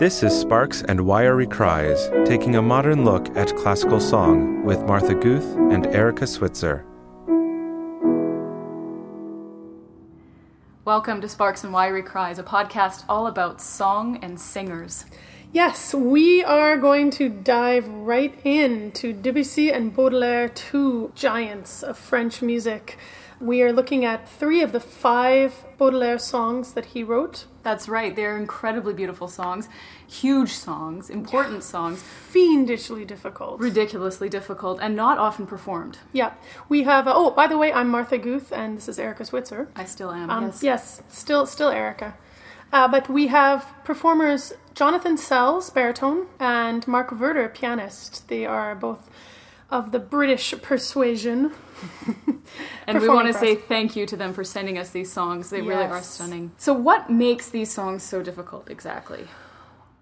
This is Sparks and Wiry Cries, taking a modern look at classical song with Martha Guth and Erica Switzer. Welcome to Sparks and Wiry Cries, a podcast all about song and singers. Yes, we are going to dive right in to Debussy and Baudelaire, two giants of French music. We are looking at three of the five Baudelaire songs that he wrote. That's right, they're incredibly beautiful songs, huge songs, important songs, Fiendishly difficult. ridiculously difficult, and not often performed. yeah, we have. Uh, oh, by the way, I'm Martha Guth, and this is Erica Switzer. I still am, Um, yes. yes, still, still Erica. Uh, but we have performers Jonathan Sells, baritone, and Mark Werder, pianist. They are both of the British persuasion. And we want to say thank you to them for sending us these songs. They really are stunning. So, what makes these songs so difficult exactly?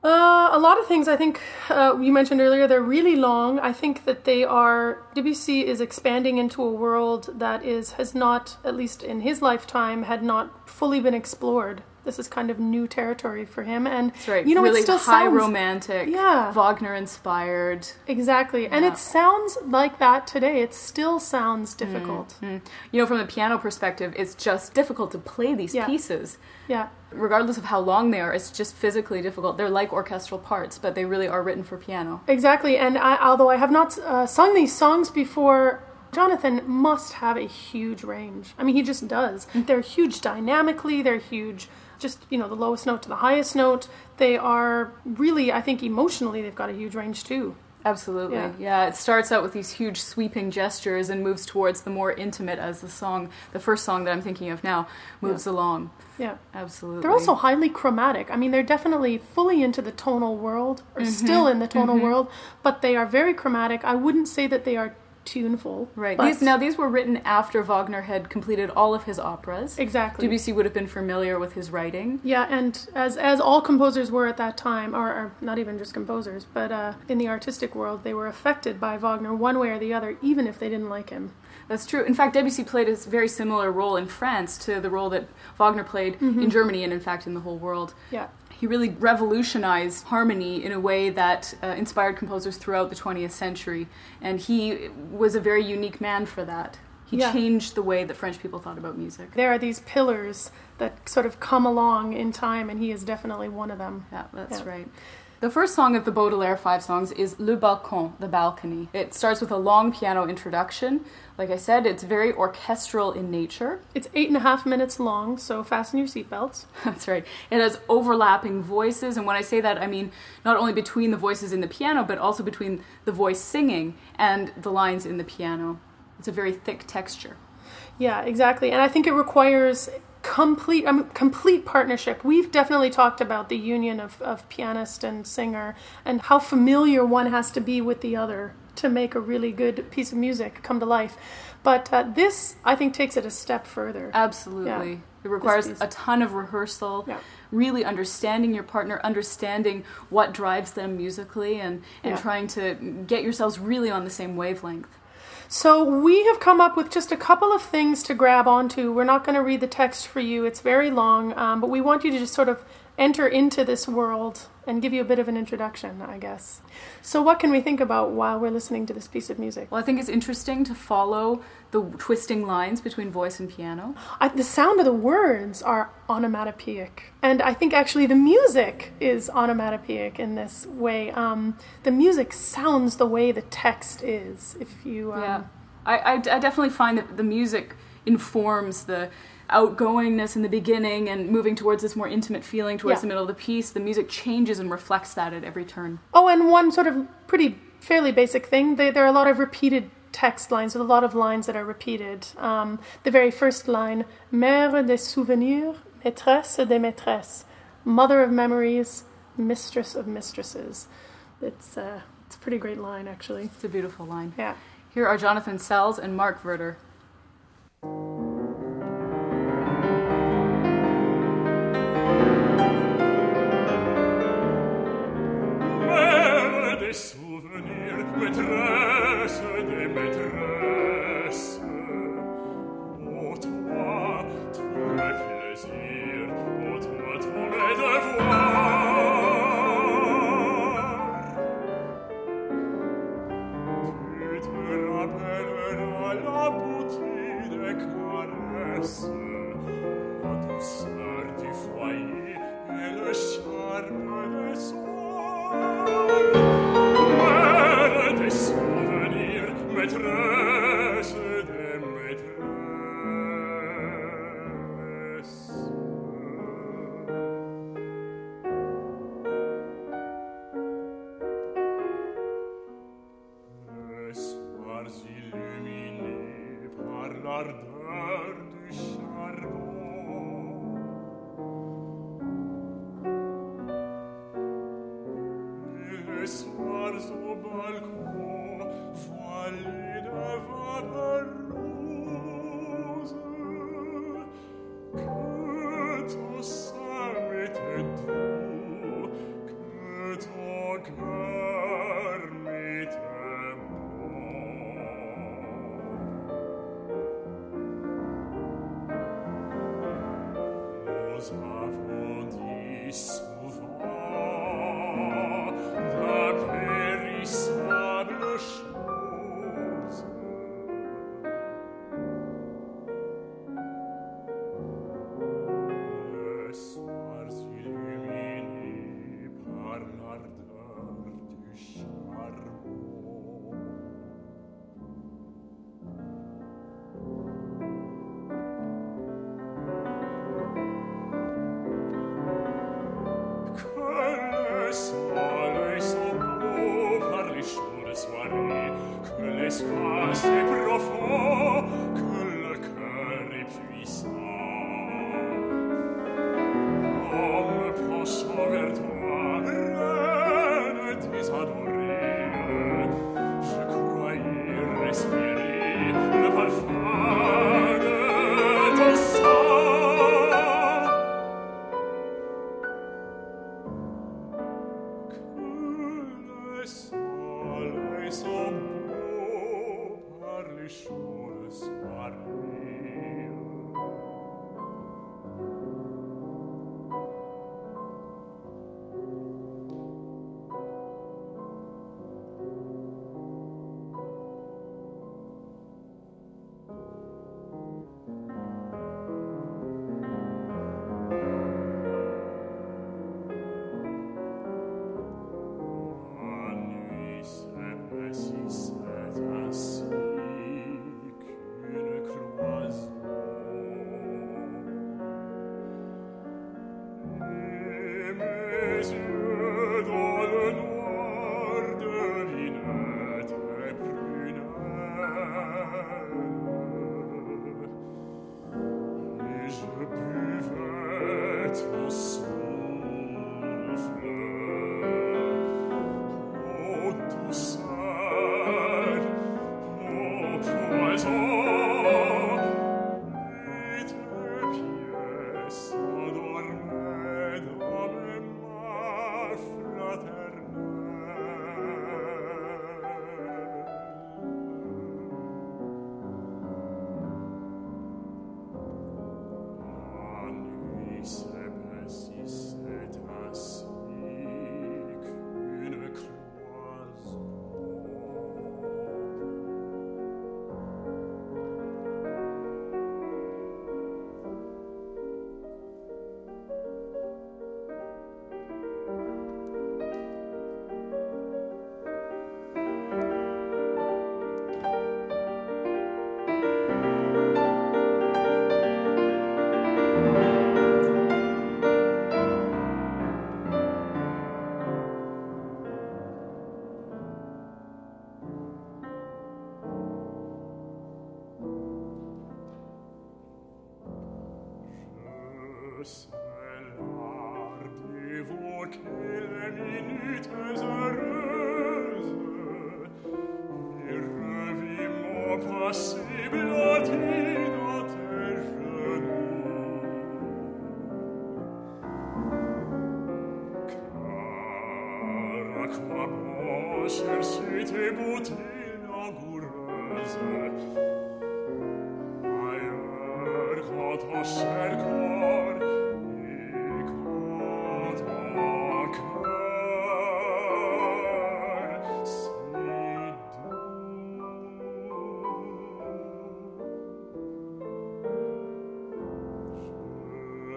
Uh, a lot of things. I think uh, you mentioned earlier they're really long. I think that they are. Debussy is expanding into a world that is has not, at least in his lifetime, had not fully been explored. This is kind of new territory for him, and That's right. you know really it still high sounds romantic, Yeah. Wagner inspired. exactly, and it sounds like that today. It still sounds mm-hmm. difficult. Mm-hmm. You know, from the piano perspective, it's just difficult to play these Yeah. pieces. Yeah, regardless of how long they are, it's just physically difficult. They're like orchestral parts, but they really are written for piano. exactly. And I, although I have not uh, sung these songs before. Jonathan must have a huge range. I mean, he just does. Mm-hmm. They're huge dynamically, they're huge, just, you know, the lowest note to the highest note. They are really, I think, emotionally, they've got a huge range too. Absolutely. Yeah. Yeah. it starts out with these huge sweeping gestures and moves towards the more intimate as the song, the first song that I'm thinking of now, moves along. Yeah. Absolutely. They're also highly chromatic. I mean, they're definitely fully into the tonal world, or mm-hmm. still in the tonal mm-hmm. world, but they are very chromatic. I wouldn't say that they are tuneful. Right. but- These now these were written after Wagner had completed all of his operas. Exactly. Debussy would have been familiar with his writing. Yeah, and as as all composers were at that time, or, or not even just composers, but uh, in the artistic world, they were affected by Wagner one way or the other, even if they didn't like him. That's true. In fact, Debussy played a very similar role in France to the role that Wagner played in Germany and, in fact, in the whole world. Yeah, He really revolutionized harmony in a way that uh, inspired composers throughout the 20th century, and he was a very unique man for that. He Yeah. changed the way that French people thought about music. there are these pillars that sort of come along in time, and he is definitely one of them. Yeah, that's Yeah. right. The first song of the Baudelaire five songs is Le Balcon, the balcony. It starts with a long piano introduction. Like I said, it's very orchestral in nature. It's eight and a half minutes long, so fasten your seatbelts. That's right. It has overlapping voices, and when I say that, I mean not only between the voices in the piano, but also between the voice singing and the lines in the piano. It's a very thick texture. Yeah, exactly. And I think it requires complete um, complete partnership. We've definitely talked about the union of, of pianist and singer and how familiar one has to be with the other to make a really good piece of music come to life. But uh, this, I think, takes it a step further. Absolutely. Yeah. It requires a ton of rehearsal, Yeah. really understanding your partner, understanding what drives them musically, and, and Yeah. trying to get yourselves really on the same wavelength. So we have come up with just a couple of things to grab onto. We're not going to read the text for you; it's very long, um, but we want you to just sort of enter into this world and give you a bit of an introduction, I guess. So, what can we think about while we're listening to this piece of music? Well, I think it's interesting to follow the twisting lines between voice and piano. I, the sound of the words are onomatopoeic, and I think actually the music is onomatopoeic in this way. Um, the music sounds the way the text is. If you, um, Yeah, I, I, I definitely find that the music informs the outgoingness in the beginning and moving towards this more intimate feeling towards Yeah. the middle of the piece. The music changes and reflects that at every turn. Oh, and one sort of pretty fairly basic thing. They, there are a lot of repeated text lines, with a lot of lines that are repeated. Um, the very first line, Mère des souvenirs, maîtresse des maîtresses, mother of memories, mistress of mistresses. It's uh, it's a pretty great line, actually. It's a beautiful line. Yeah. Here are Jonathan Sells and Mark Werder. Souvenirs,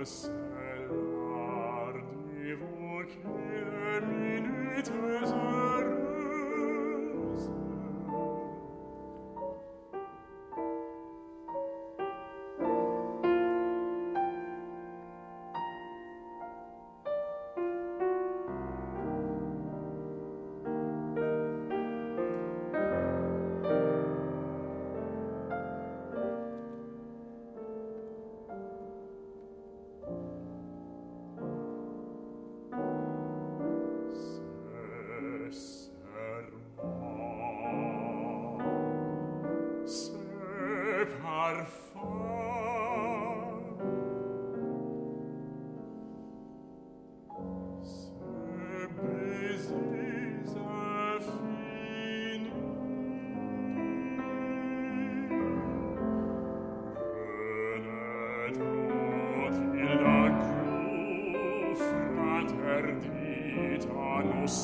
celardi et nunc il frater ditanus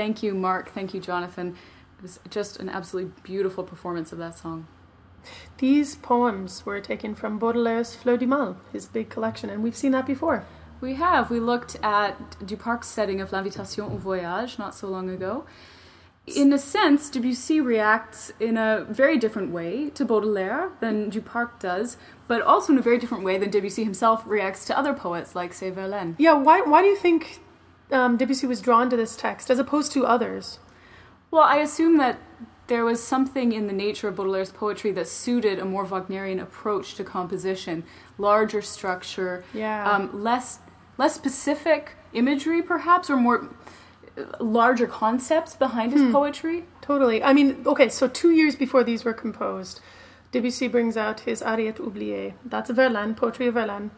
Thank you, Mark. Thank you, Jonathan. It was just an absolutely beautiful performance of that song. These poems were taken from Baudelaire's Fleurs du Mal, his big collection, and we've seen that before. We have. We looked at Duparc's setting of L'Invitation au Voyage not so long ago. In a sense, Debussy reacts in a very different way to Baudelaire than Duparc does, but also in a very different way than Debussy himself reacts to other poets like, say, Verlaine. Yeah, why, why do you think um, Debussy was drawn to this text as opposed to others? Well, I assume that there was something in the nature of Baudelaire's poetry that suited a more Wagnerian approach to composition, larger structure, Yeah. um, less less specific imagery, perhaps, or more larger concepts behind his poetry. Totally. I mean, okay, so two years before these were composed, Debussy brings out his Ariettes oubliées. That's Verlaine, poetry of Verlaine.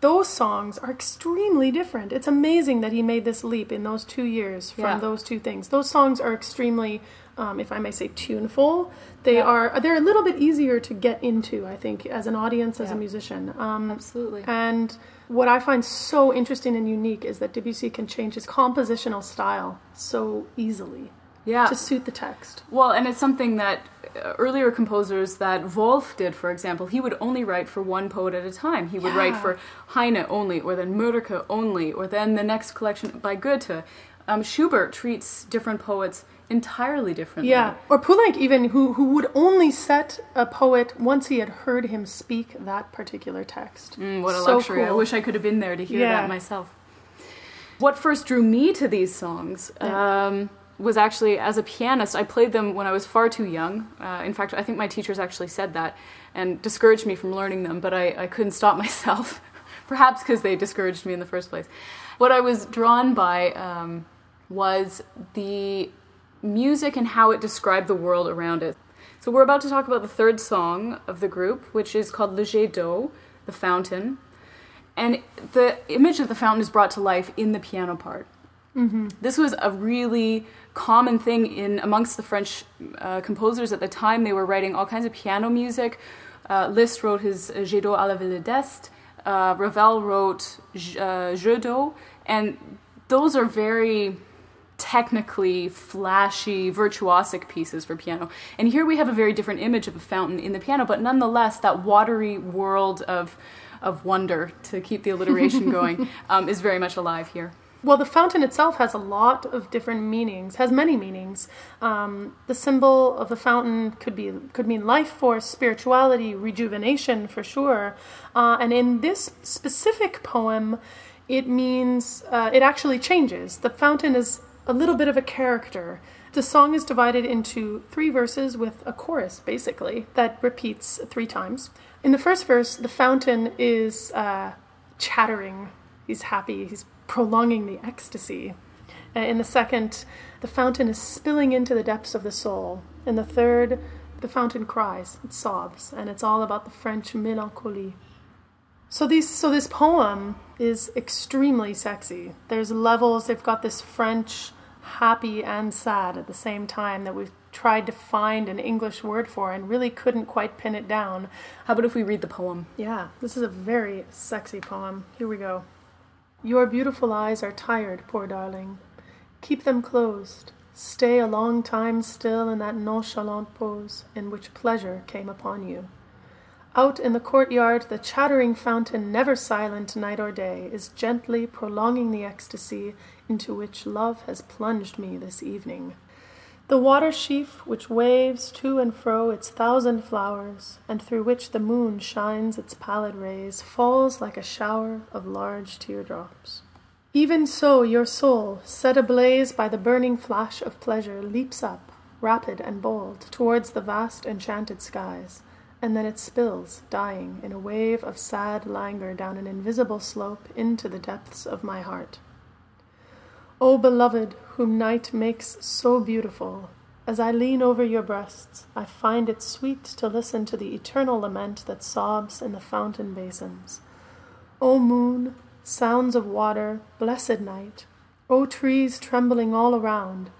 Those songs are extremely different. It's amazing that he made this leap in those two years from Yeah. those two things. Those songs are extremely, um, if I may say, tuneful. They Yeah. are. They're a little bit easier to get into, I think, as an audience, as a musician. Um, Absolutely. and what I find so interesting and unique is that Debussy can change his compositional style so easily Yeah. to suit the text. Well, and it's something that uh, earlier composers, that Wolf did, for example, he would only write for one poet at a time. He would write for Heine only, or then Mörike only, or then the next collection by Goethe. Um, Schubert treats different poets entirely differently. Yeah, or Poulenc even, who who would only set a poet once he had heard him speak that particular text. Mm, what a So luxury. I wish I could have been there to hear Yeah. that myself. What first drew me to these songs um, was actually as a pianist. I played them when I was far too young. Uh, in fact, I think my teachers actually said that and discouraged me from learning them, but I, I couldn't stop myself. Perhaps because they discouraged me in the first place. What I was drawn by um, was the music and how it described the world around it. So we're about to talk about the third song of the group, which is called Le Jet d'eau, the fountain. And the image of the fountain is brought to life in the piano part. This was a really common thing in amongst the French uh, composers at the time. They were writing all kinds of piano music. Uh, Liszt wrote his Jet d'eau à la Villa d'Este. Uh, Ravel wrote uh, Jeux d'eau, and those are very technically flashy, virtuosic pieces for piano. And here we have a very different image of a fountain in the piano, but nonetheless, that watery world of of wonder, to keep the alliteration going, um, is very much alive here. Well, the fountain itself has a lot of different meanings. Has many meanings. Um, the symbol of the fountain could be could mean life force, spirituality, rejuvenation, for sure. Uh, and in this specific poem, it means uh, it actually changes. The fountain is a little bit of a character. The song is divided into three verses with a chorus, basically, that repeats three times. In the first verse, the fountain is uh, chattering. He's happy. He's prolonging the ecstasy. Uh, in the second, the fountain is spilling into the depths of the soul. In the third, the fountain cries, it sobs, and it's all about the French melancholie. So these so this poem is extremely sexy. There's levels, they've got this French happy and sad at the same time that we've tried to find an English word for and really couldn't quite pin it down. How about if we read the poem? Yeah, this is a very sexy poem. Here we go. Your beautiful eyes are tired, poor darling. Keep them closed. Stay a long time still in that nonchalant pose in which pleasure came upon you. Out in the courtyard, the chattering fountain, never silent night or day, is gently prolonging the ecstasy into which love has plunged me this evening. The water sheaf which waves to and fro its thousand flowers, and through which the moon shines its pallid rays, falls like a shower of large teardrops. Even so, your soul, set ablaze by the burning flash of pleasure, leaps up, rapid and bold, towards the vast enchanted skies, and then it spills, dying, in a wave of sad languor down an invisible slope into the depths of my heart. O beloved, whom night makes so beautiful, as I lean over your breasts, I find it sweet to listen to the eternal lament that sobs in the fountain basins. O moon, sounds of water, blessed night, O trees trembling all around,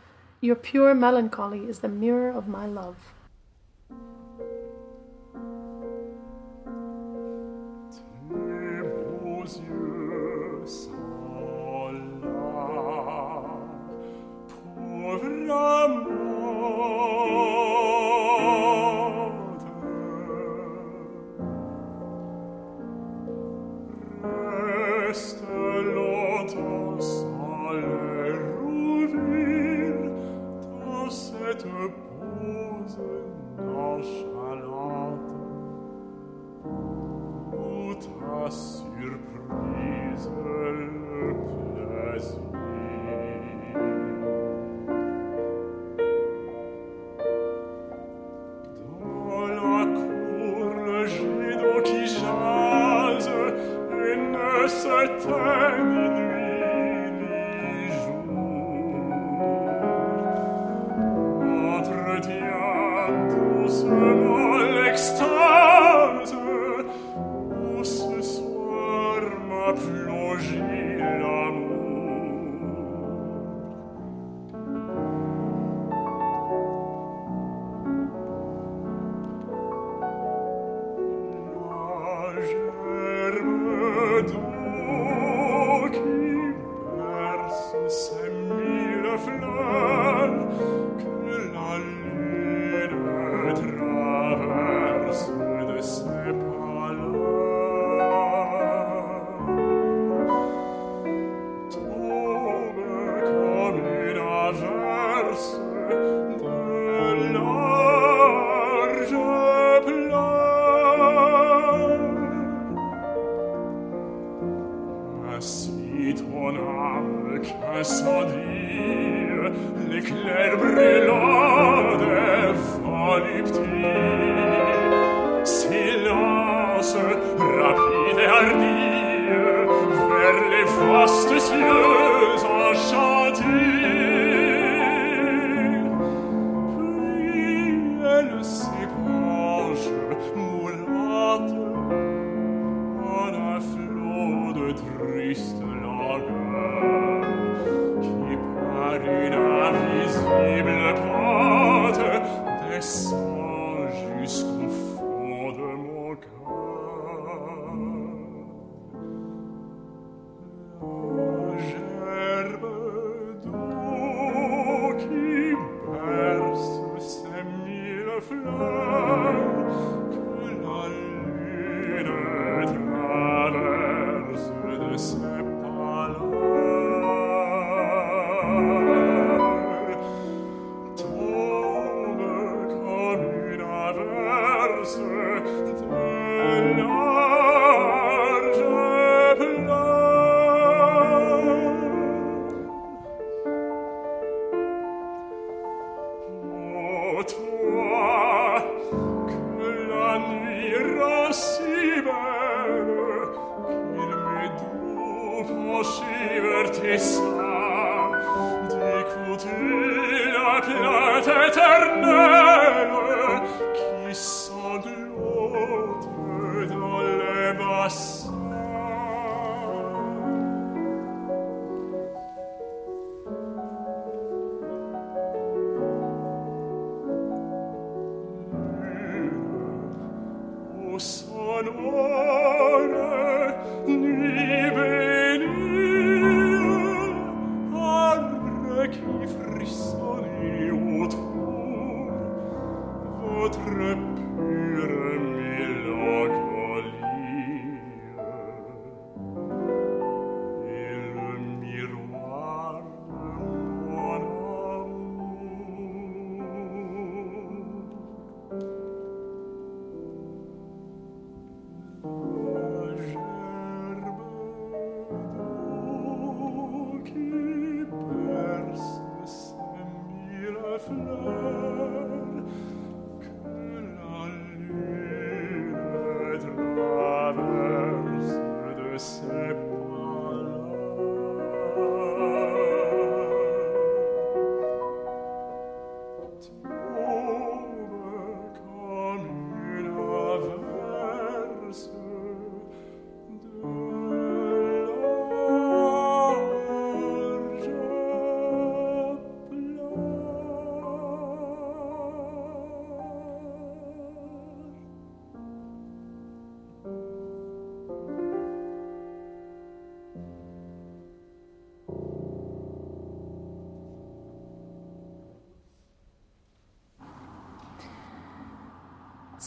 your pure melancholy is the mirror of my love.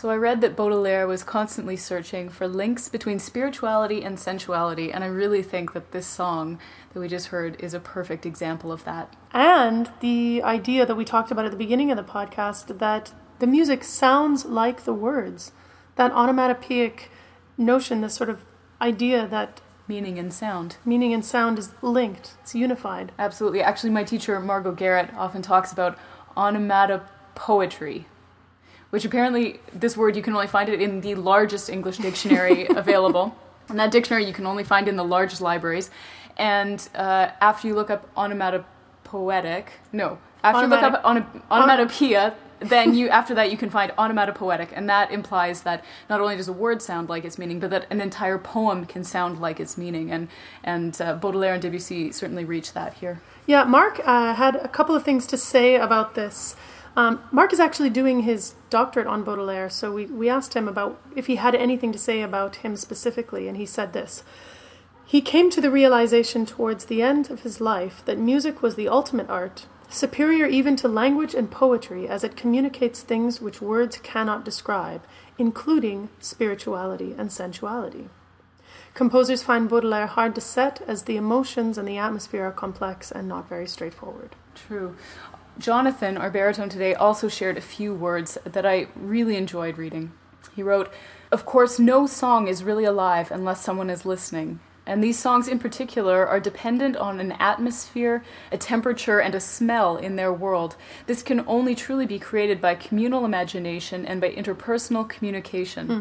So I read that Baudelaire was constantly searching for links between spirituality and sensuality, and I really think that this song that we just heard is a perfect example of that. And the idea that we talked about at the beginning of the podcast that the music sounds like the words, that onomatopoeic notion, this sort of idea that Meaning and sound. meaning and sound is linked, it's unified. Absolutely. Actually, my teacher, Margo Garrett, often talks about onomatopoetry, which apparently, this word, you can only find it in the largest English dictionary available. And that dictionary you can only find in the largest libraries. And uh, after you look up onomatopoetic, no, after you look up onom- onomatopoeia, then you after that you can find onomatopoetic, and that implies that not only does a word sound like its meaning, but that an entire poem can sound like its meaning. And and uh, Baudelaire and Debussy certainly reach that here. Yeah, Mark uh, had a couple of things to say about this. Um, Mark is actually doing his doctorate on Baudelaire, so we, we asked him about if he had anything to say about him specifically, and he said this. He came to the realization towards the end of his life that music was the ultimate art, superior even to language and poetry, as it communicates things which words cannot describe, including spirituality and sensuality. Composers find Baudelaire hard to set as the emotions and the atmosphere are complex and not very straightforward. True. Jonathan, our baritone today, also shared a few words that I really enjoyed reading. He wrote, Of course, no song is really alive unless someone is listening. And these songs in particular are dependent on an atmosphere, a temperature, and a smell in their world. This can only truly be created by communal imagination and by interpersonal communication. Hmm.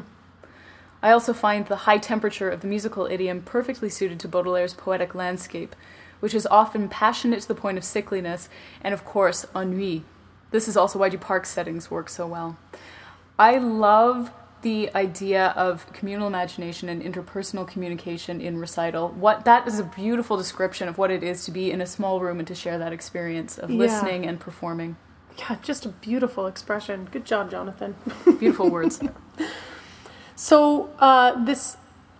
I also find the high temperature of the musical idiom perfectly suited to Baudelaire's poetic landscape, which is often passionate to the point of sickliness, and of course, ennui. This is also why Duparc's settings work so well. I love the idea of communal imagination and interpersonal communication in recital. What that is a beautiful description of what it is to be in a small room and to share that experience of Yeah. listening and performing. Yeah, just a beautiful expression. Good job, Jonathan. Beautiful words. So, uh, this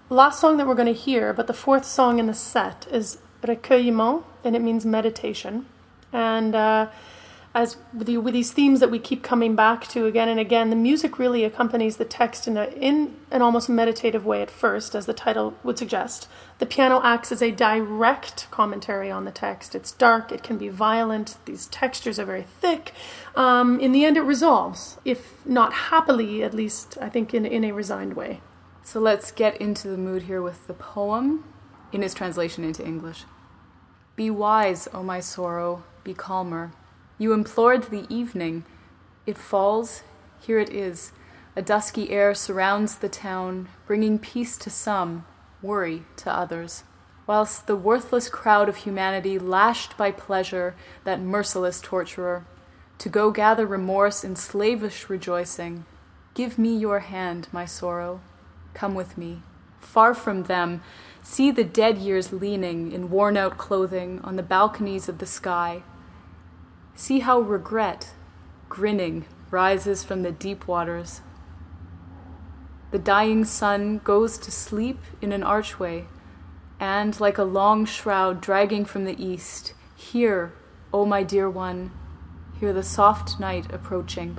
last song that we're going to hear, but the fourth song in the set, is Recueillement, and it means meditation. And uh, as with, the, with these themes that we keep coming back to again and again, the music really accompanies the text in, a, in an almost meditative way at first, as the title would suggest. The piano acts as a direct commentary on the text. It's dark, it can be violent, these textures are very thick. Um, in the end, it resolves, if not happily, at least I think in, in a resigned way. So let's get into the mood here with the poem in his translation into English. Be wise, O my sorrow, be calmer. You implored the evening. It falls, here it is. A dusky air surrounds the town, bringing peace to some, worry to others. Whilst the worthless crowd of humanity, lashed by pleasure, that merciless torturer, to go gather remorse in slavish rejoicing. Give me your hand, my sorrow. Come with me. Far from them, see the dead years leaning in worn out clothing on the balconies of the sky. See how regret, grinning, rises from the deep waters. The dying sun goes to sleep in an archway, and like a long shroud dragging from the east, hear, O my dear one, hear the soft night approaching.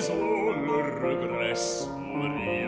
Fond des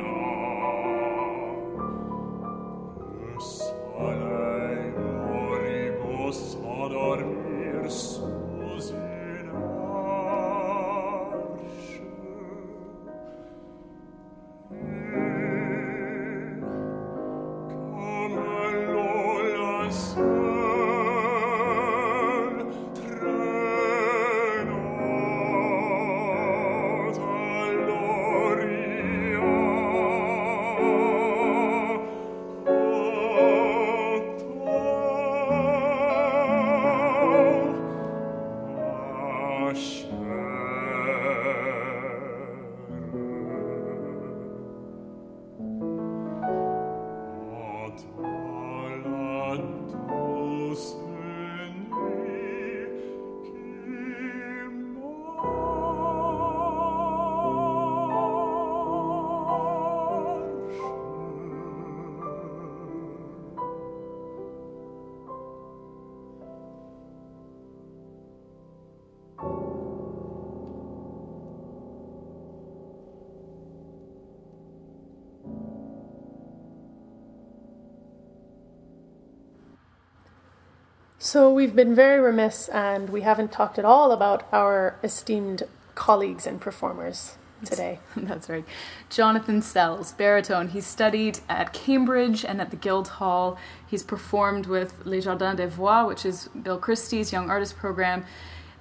So we've been very remiss and we haven't talked at all about our esteemed colleagues and performers today. That's right. Jonathan Sells, baritone. He studied at Cambridge and at the Guildhall. He's performed with Les Jardins des Voix, which is Bill Christie's Young Artist Program.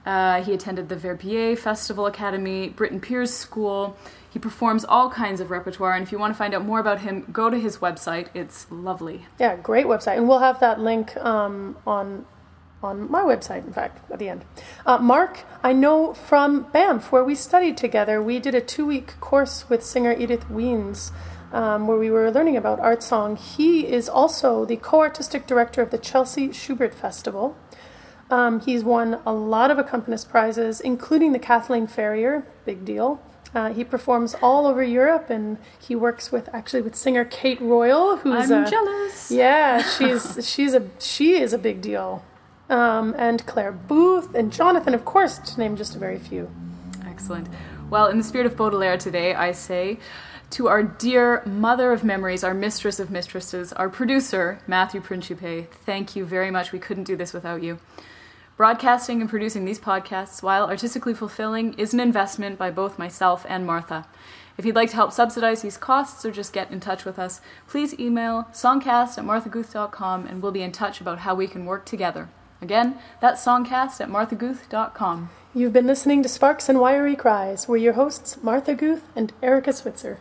Uh, he attended the Verbier Festival Academy, Britten Pears School. He performs all kinds of repertoire, and if you want to find out more about him, go to his website. It's lovely. Yeah, great website, and we'll have that link um, on on my website, in fact, at the end. Uh, Mark, I know from Banff, where we studied together, we did a two week course with singer Edith Wiens. Um, where we were learning about art song. He is also the co artistic director of the Chelsea Schubert Festival. Um, he's won a lot of accompanist prizes, including the Kathleen Ferrier, big deal. Uh, he performs all over Europe, and he works with actually with singer Kate Royal, who's I'm a, jealous. Yeah, she's she's a she is a big deal, um, and Claire Booth and Jonathan, of course, to name just a very few. Excellent. Well, in the spirit of Baudelaire today, I say to our dear mother of memories, our mistress of mistresses, our producer, Matthew Principe, thank you very much. We couldn't do this without you. Broadcasting and producing these podcasts, while artistically fulfilling, is an investment by both myself and Martha. If you'd like to help subsidize these costs or just get in touch with us, please email songcast at marthaguth.com and we'll be in touch about how we can work together. Again, that's songcast at marthaguth.com. You've been listening to Sparks and Wiry Cries. We're your hosts, Martha Guth and Erica Switzer.